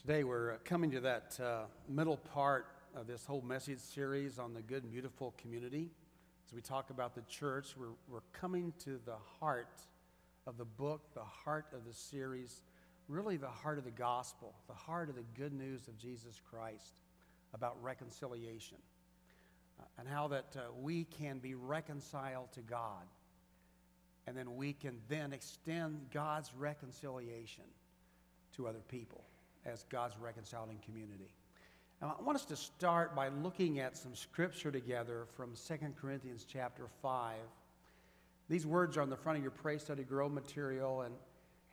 Today we're coming to that uh, middle part of this whole message series on the good and beautiful community. As we talk about the church, we're, we're coming to the heart of the book, the heart of the series, really the heart of the gospel, the heart of the good news of Jesus Christ about reconciliation uh, and how that uh, we can be reconciled to God. And then we can then extend God's reconciliation to other people as God's reconciling community. Now, I want us to start by looking at some scripture together from 2 Corinthians chapter 5. These words are on the front of your Pray Study Grow material, and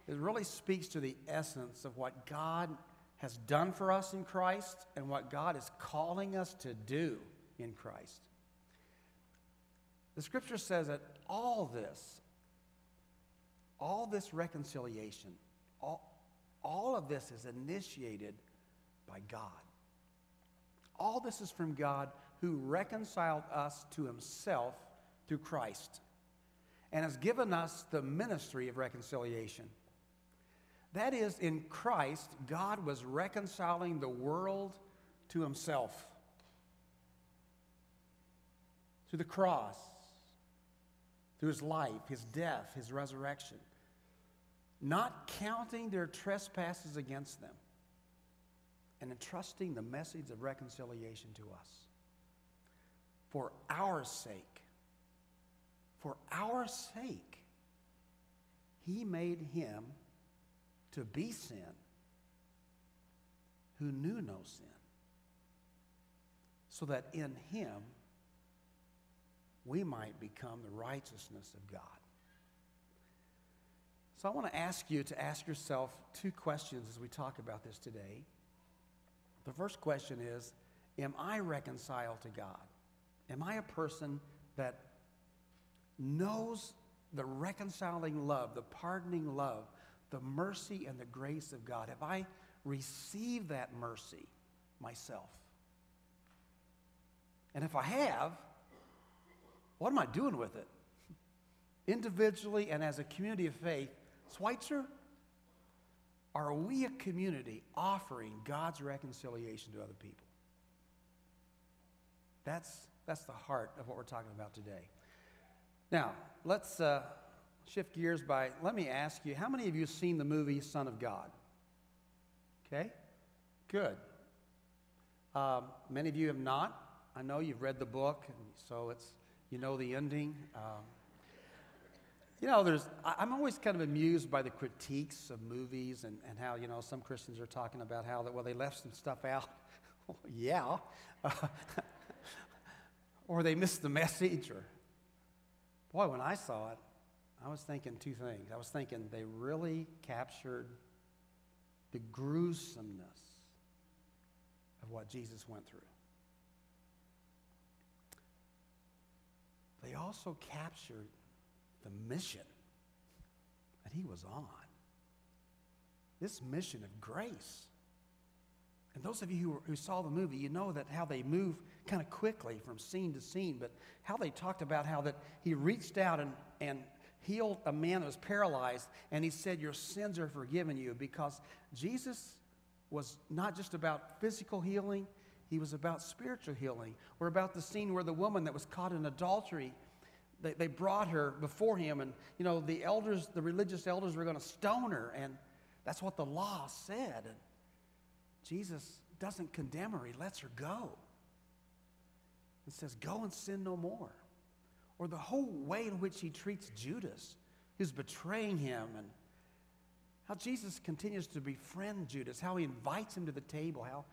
it really speaks to the essence of what God has done for us in Christ and what God is calling us to do in Christ. The scripture says that all this, all this reconciliation, all, all of this is initiated by God. All this is from God who reconciled us to himself through Christ and has given us the ministry of reconciliation. That is, in Christ, God was reconciling the world to himself through the cross, through his life, his death, his resurrection not counting their trespasses against them, and entrusting the message of reconciliation to us. For our sake, for our sake, he made him to be sin who knew no sin, so that in him we might become the righteousness of God. So I want to ask you to ask yourself two questions as we talk about this today. The first question is Am I reconciled to God? Am I a person that knows the reconciling love, the pardoning love, the mercy and the grace of God? Have I received that mercy myself? And if I have, what am I doing with it? Individually and as a community of faith, Schweitzer, are we a community offering God's reconciliation to other people? That's, that's the heart of what we're talking about today. Now, let's uh, shift gears by, let me ask you, how many of you have seen the movie Son of God? Okay, good. Um, many of you have not. I know you've read the book, and so it's, you know the ending. Um, you know, there's, I'm always kind of amused by the critiques of movies and, and how, you know, some Christians are talking about how that, well, they left some stuff out. well, yeah. or they missed the message. Or, boy, when I saw it, I was thinking two things. I was thinking they really captured the gruesomeness of what Jesus went through. They also captured the mission that he was on. This mission of grace. And those of you who, who, saw the movie, you know that how they move kind of quickly from scene to scene, but how they talked about how that he reached out and, and healed a man that was paralyzed, and he said, Your sins are forgiven you, because Jesus was not just about physical healing, he was about spiritual healing. Or about the scene where the woman that was caught in adultery they, they brought her before him, and you know, the elders, the religious elders were going to stone her, and that's what the law said. And Jesus doesn't condemn her, he lets her go. And says, Go and sin no more. Or the whole way in which he treats Judas, who's betraying him, and how Jesus continues to befriend Judas, how he invites him to the table, how,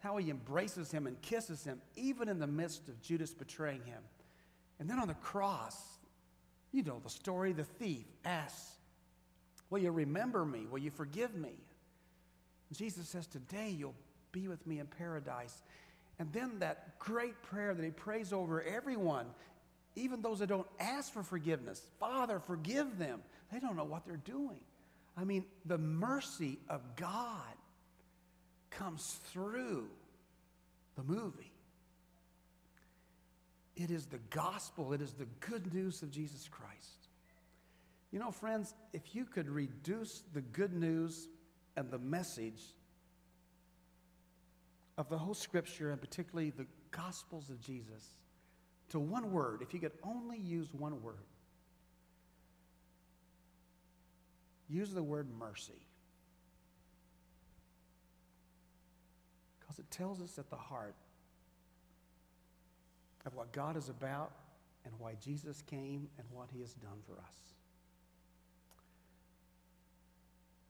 how he embraces him and kisses him, even in the midst of Judas betraying him. And then on the cross, you know the story the thief asks, Will you remember me? Will you forgive me? And Jesus says, Today you'll be with me in paradise. And then that great prayer that he prays over everyone, even those that don't ask for forgiveness Father, forgive them. They don't know what they're doing. I mean, the mercy of God comes through the movie. It is the gospel, it is the good news of Jesus Christ. You know, friends, if you could reduce the good news and the message of the whole scripture, and particularly the Gospels of Jesus, to one word, if you could only use one word, use the word mercy. Because it tells us at the heart of what God is about and why Jesus came and what he has done for us.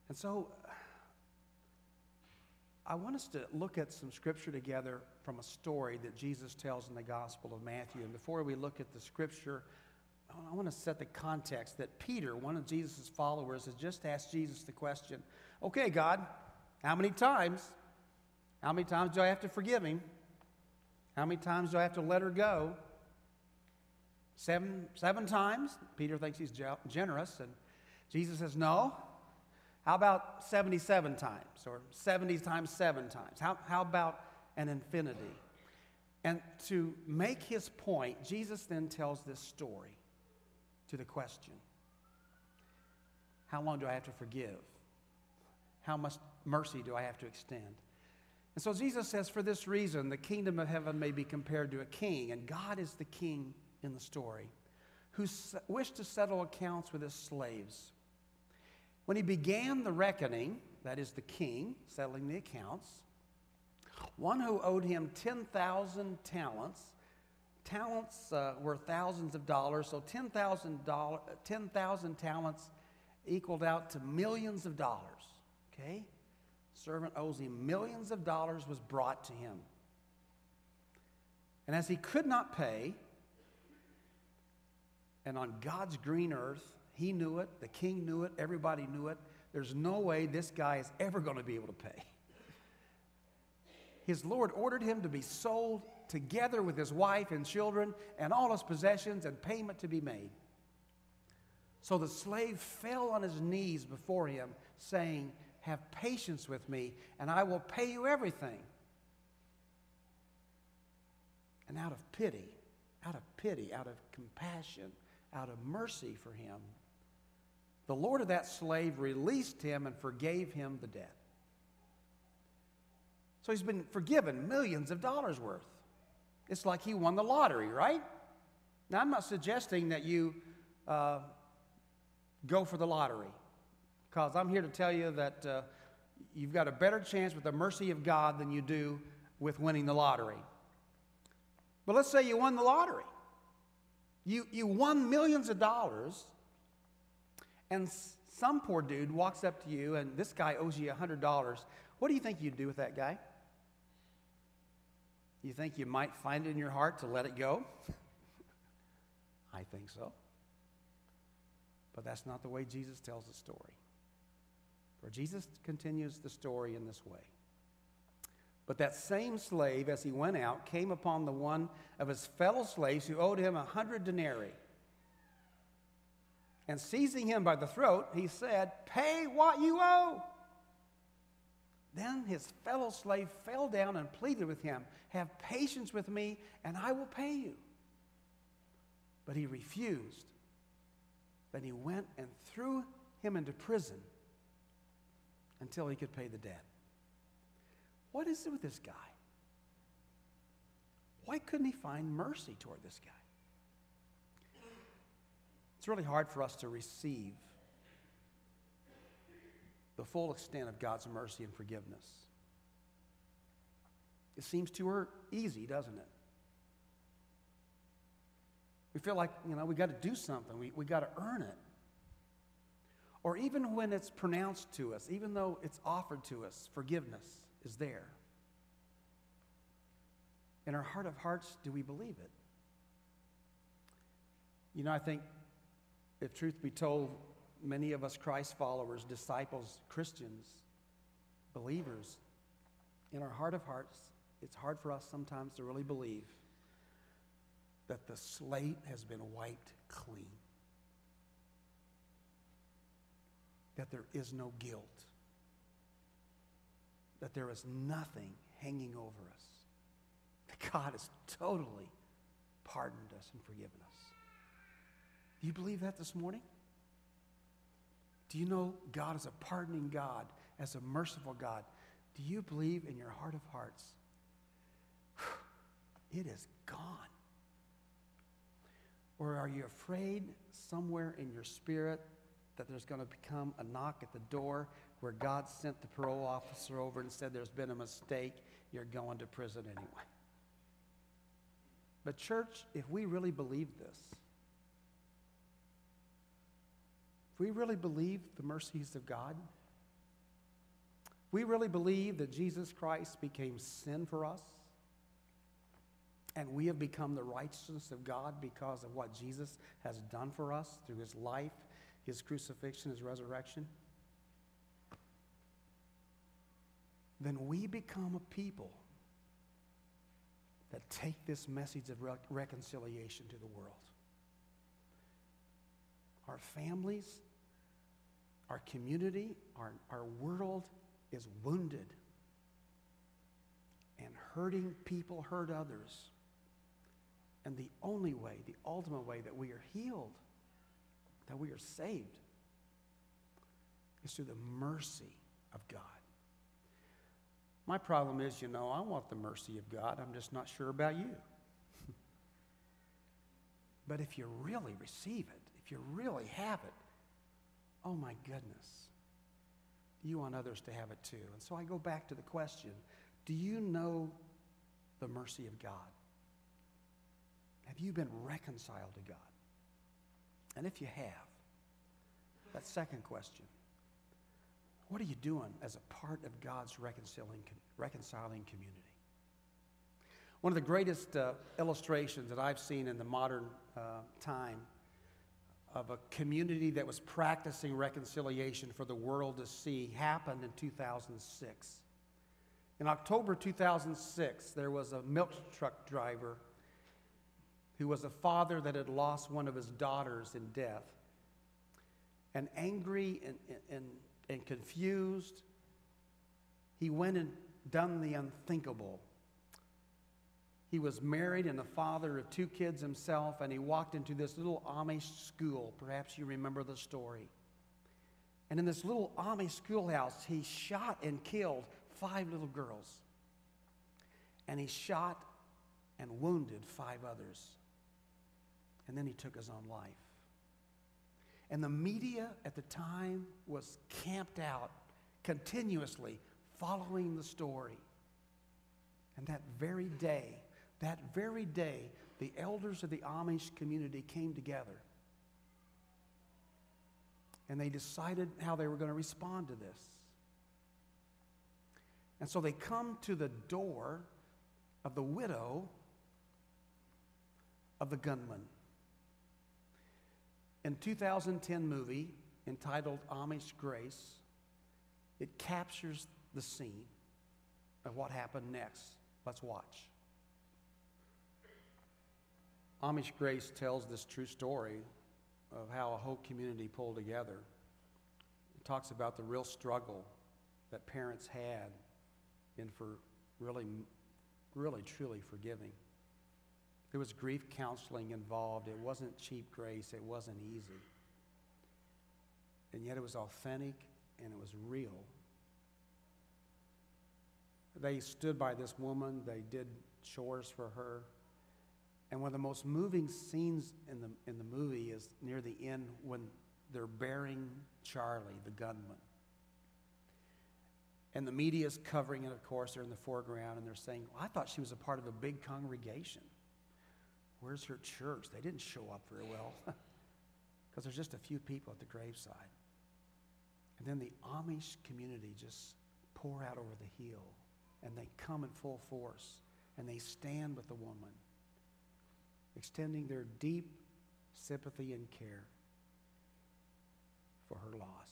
And so, I want us to look at some scripture together from a story that Jesus tells in the Gospel of Matthew. And before we look at the scripture, I want to set the context that Peter, one of Jesus' followers, has just asked Jesus the question Okay, God, how many times? How many times do I have to forgive him? How many times do I have to let her go? Seven, seven times? Peter thinks he's generous. And Jesus says, No, how about 77 times or 70 times seven times? How, how about an infinity? And to make his point, Jesus then tells this story to the question How long do I have to forgive? How much mercy do I have to extend? And so Jesus says, For this reason, the kingdom of heaven may be compared to a king, and God is the king in the story, who wished to settle accounts with his slaves. When he began the reckoning, that is the king settling the accounts, one who owed him 10,000 talents, talents uh, were thousands of dollars, so 10,000 10, talents equaled out to millions of dollars. Okay? Servant owes him millions of dollars, was brought to him. And as he could not pay, and on God's green earth, he knew it, the king knew it, everybody knew it. There's no way this guy is ever going to be able to pay. His Lord ordered him to be sold together with his wife and children and all his possessions and payment to be made. So the slave fell on his knees before him, saying, Have patience with me, and I will pay you everything. And out of pity, out of pity, out of compassion, out of mercy for him, the Lord of that slave released him and forgave him the debt. So he's been forgiven millions of dollars worth. It's like he won the lottery, right? Now, I'm not suggesting that you uh, go for the lottery, because I'm here to tell you that uh, you've got a better chance with the mercy of God than you do with winning the lottery. But let's say you won the lottery. You, you won millions of dollars and some poor dude walks up to you and this guy owes you $100. What do you think you'd do with that guy? You think you might find it in your heart to let it go? I think so. But that's not the way Jesus tells the story. Jesus continues the story in this way. But that same slave, as he went out, came upon the one of his fellow slaves who owed him a hundred denarii. And seizing him by the throat, he said, Pay what you owe. Then his fellow slave fell down and pleaded with him, Have patience with me, and I will pay you. But he refused. Then he went and threw him into prison until he could pay the debt. What is it with this guy? Why couldn't he find mercy toward this guy? It's really hard for us to receive the full extent of God's mercy and forgiveness. It seems too er, easy, doesn't it? We feel like, you know, we got to do something, we, we got to earn it. Or even when it's pronounced to us, even though it's offered to us, forgiveness is there. In our heart of hearts, do we believe it? You know, I think if truth be told, many of us Christ followers, disciples, Christians, believers, in our heart of hearts, it's hard for us sometimes to really believe that the slate has been wiped clean, that there is no guilt, that there is nothing hanging over us, that God has totally pardoned us and forgiven us. Do you believe that this morning? Do you know God is a pardoning God, as a merciful God? Do you believe in your heart of hearts It is gone. Or are you afraid somewhere in your spirit that there's going to become a knock at the door where God sent the parole officer over and said there's been a mistake, you're going to prison anyway? But, church, if we really believe this, if we really believe the mercies of God, we really believe that Jesus Christ became sin for us, and we have become the righteousness of God because of what Jesus has done for us through his life, his crucifixion, his resurrection, then we become a people that take this message of reconciliation to the world. Our families, our community, our, our world is wounded. And hurting people hurt others. And the only way, the ultimate way that we are healed, that we are saved, is through the mercy of God. My problem is, you know, I want the mercy of God. I'm just not sure about you. but if you really receive it, if you really have it, oh my goodness, you want others to have it too. And so I go back to the question do you know the mercy of God? Have you been reconciled to God? And if you have, that second question what are you doing as a part of God's reconciling, reconciling community? One of the greatest uh, illustrations that I've seen in the modern uh, time of a community that was practicing reconciliation for the world to see happened in 2006. In October 2006, there was a milk truck driver who was a father that had lost one of his daughters in death. And angry and, and and confused. He went and done the unthinkable. He was married and a father of two kids himself, and he walked into this little Amish school. Perhaps you remember the story. And in this little Amish schoolhouse, he shot and killed five little girls. And he shot and wounded five others. And then he took his own life. And the media at the time was camped out continuously following the story. And that very day, that very day, the elders of the Amish community came together. And they decided how they were going to respond to this. And so they come to the door of the widow of the gunman in 2010 movie entitled Amish Grace, it captures the scene of what happened next. Let's watch. Amish Grace tells this true story of how a whole community pulled together. It talks about the real struggle that parents had in for really, really, truly forgiving. There was grief counseling involved. It wasn't cheap grace, it wasn't easy. And yet it was authentic and it was real. They stood by this woman, they did chores for her. And one of the most moving scenes in the, in the movie is near the end when they're burying Charlie, the gunman. And the media is covering it, of course, they're in the foreground, and they're saying, well, I thought she was a part of a big congregation. Where's her church? They didn't show up very well because there's just a few people at the graveside. And then the Amish community just pour out over the hill and they come in full force and they stand with the woman, extending their deep sympathy and care for her loss.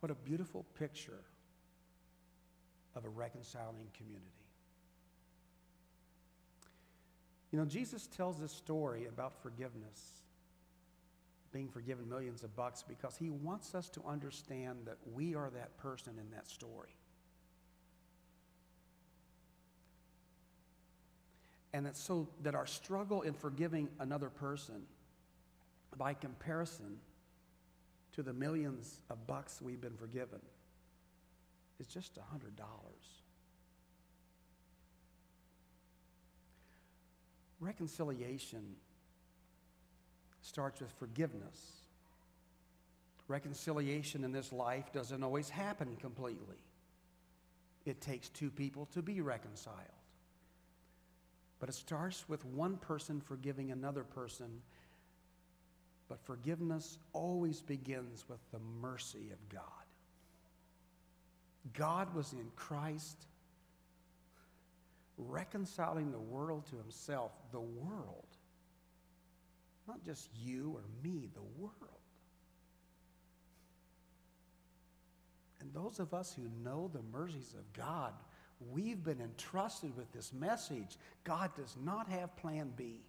What a beautiful picture of a reconciling community. You know, Jesus tells this story about forgiveness, being forgiven millions of bucks, because he wants us to understand that we are that person in that story. And that so that our struggle in forgiving another person, by comparison to the millions of bucks we've been forgiven, is just a $100. Reconciliation starts with forgiveness. Reconciliation in this life doesn't always happen completely. It takes two people to be reconciled. But it starts with one person forgiving another person. But forgiveness always begins with the mercy of God. God was in Christ reconciling the world to himself, the world. Not just you or me, the world. And those of us who know the mercies of God, we've been entrusted with this message. God does not have plan B.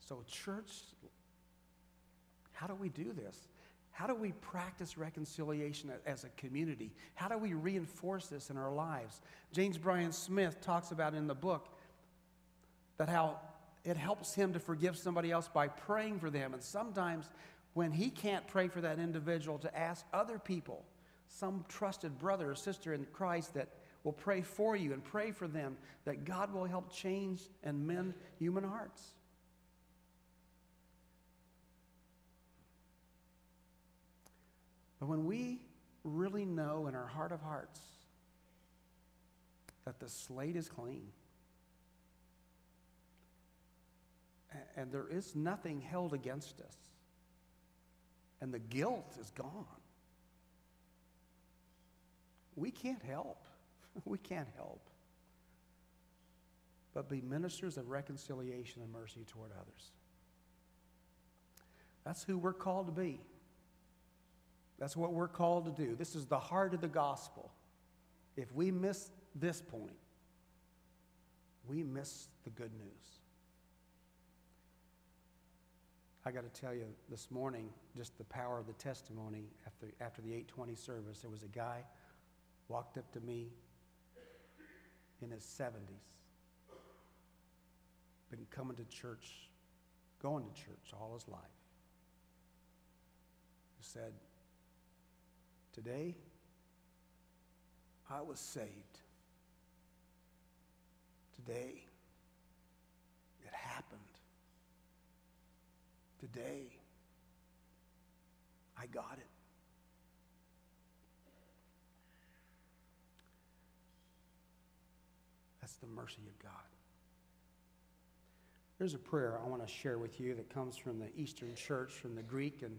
So, church, how do we do this? How do we practice reconciliation as a community? How do we reinforce this in our lives? James Bryan Smith talks about in the book that how it helps him to forgive somebody else by praying for them. And sometimes when he can't pray for that individual, to ask other people, some trusted brother or sister in Christ that will pray for you and pray for them, that God will help change and mend human hearts. But when we really know in our heart of hearts that the slate is clean and there is nothing held against us, and the guilt is gone, we can't help. We can't help but be ministers of reconciliation and mercy toward others. That's who we're called to be. That's what we're called to do. This is the heart of the gospel. If we miss this point, we miss the good news. I got to tell you this morning, just the power of the testimony after, after the 820 service. There was a guy walked up to me in his 70s, been coming to church, going to church all his life. He said, Today, I was saved. Today, it happened. Today, I got it. That's the mercy of God. There's a prayer I want to share with you that comes from the Eastern Church, from the Greek and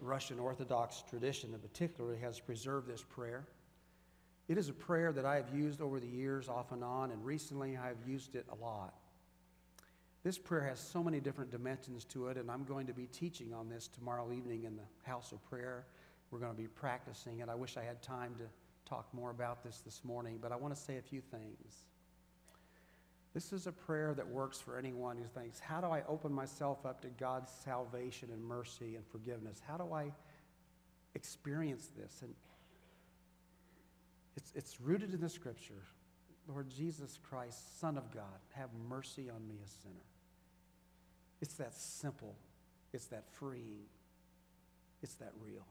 Russian Orthodox tradition in particular has preserved this prayer. It is a prayer that I have used over the years off and on, and recently I have used it a lot. This prayer has so many different dimensions to it, and I'm going to be teaching on this tomorrow evening in the House of Prayer. We're going to be practicing it. I wish I had time to talk more about this this morning, but I want to say a few things. This is a prayer that works for anyone who thinks, How do I open myself up to God's salvation and mercy and forgiveness? How do I experience this? And it's, it's rooted in the scripture. Lord Jesus Christ, Son of God, have mercy on me, a sinner. It's that simple, it's that freeing, it's that real.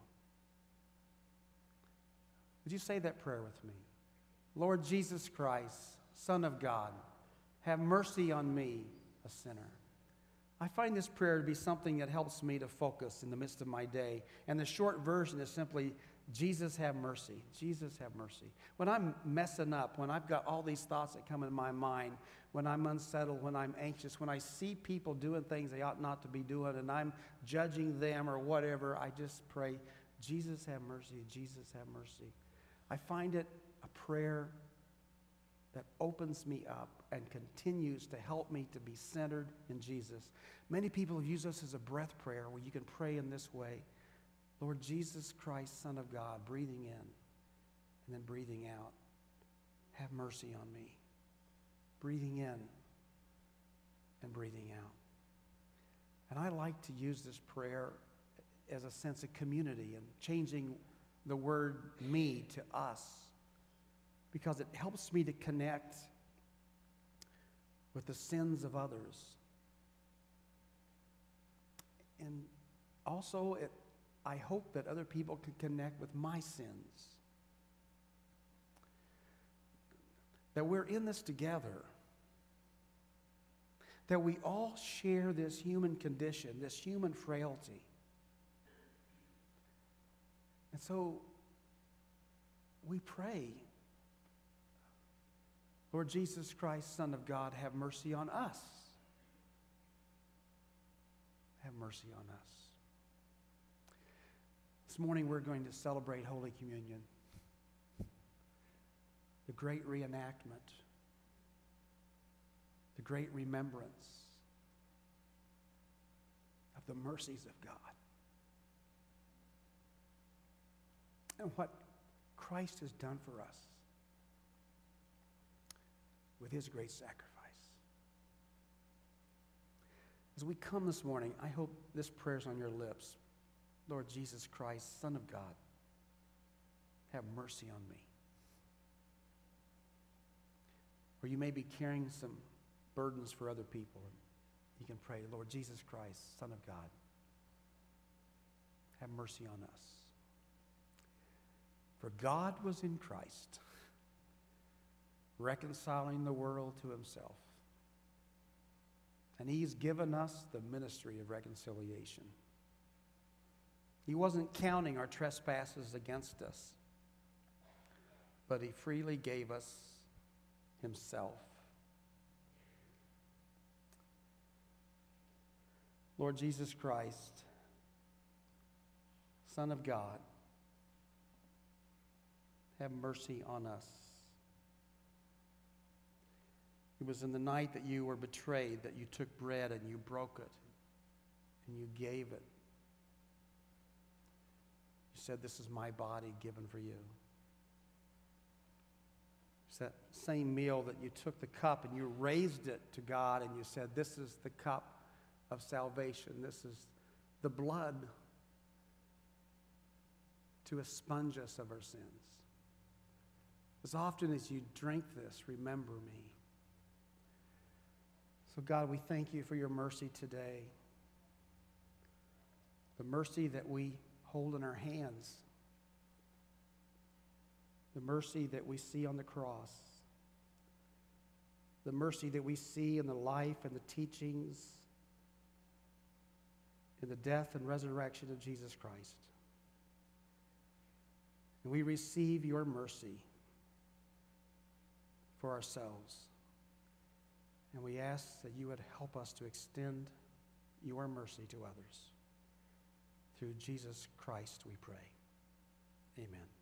Would you say that prayer with me? Lord Jesus Christ, Son of God, have mercy on me, a sinner. I find this prayer to be something that helps me to focus in the midst of my day. And the short version is simply, Jesus, have mercy. Jesus, have mercy. When I'm messing up, when I've got all these thoughts that come in my mind, when I'm unsettled, when I'm anxious, when I see people doing things they ought not to be doing, and I'm judging them or whatever, I just pray, Jesus, have mercy. Jesus, have mercy. I find it a prayer that opens me up and continues to help me to be centered in Jesus. Many people have used this as a breath prayer where you can pray in this way Lord Jesus Christ, Son of God, breathing in and then breathing out. Have mercy on me. Breathing in and breathing out. And I like to use this prayer as a sense of community and changing the word me to us because it helps me to connect with the sins of others. And also, it, I hope that other people can connect with my sins. That we're in this together. that we all share this human condition, this human frailty. And so we pray, Lord Jesus Christ, Son of God, have mercy on us. Have mercy on us. This morning we're going to celebrate Holy Communion, the great reenactment, the great remembrance of the mercies of God. And what Christ has done for us with his great sacrifice. As we come this morning, I hope this prayer is on your lips. Lord Jesus Christ, Son of God, have mercy on me. Or you may be carrying some burdens for other people. You can pray, Lord Jesus Christ, Son of God, have mercy on us. For God was in Christ, reconciling the world to himself. And he's given us the ministry of reconciliation. He wasn't counting our trespasses against us, but he freely gave us himself. Lord Jesus Christ, Son of God, have mercy on us. It was in the night that you were betrayed that you took bread and you broke it and you gave it. You said, This is my body given for you. It's that same meal that you took the cup and you raised it to God and you said, This is the cup of salvation. This is the blood to expunge us of our sins. As often as you drink this, remember me. So, God, we thank you for your mercy today. The mercy that we hold in our hands, the mercy that we see on the cross, the mercy that we see in the life and the teachings, in the death and resurrection of Jesus Christ. And we receive your mercy for ourselves. And we ask that you would help us to extend your mercy to others. Through Jesus Christ, we pray. Amen.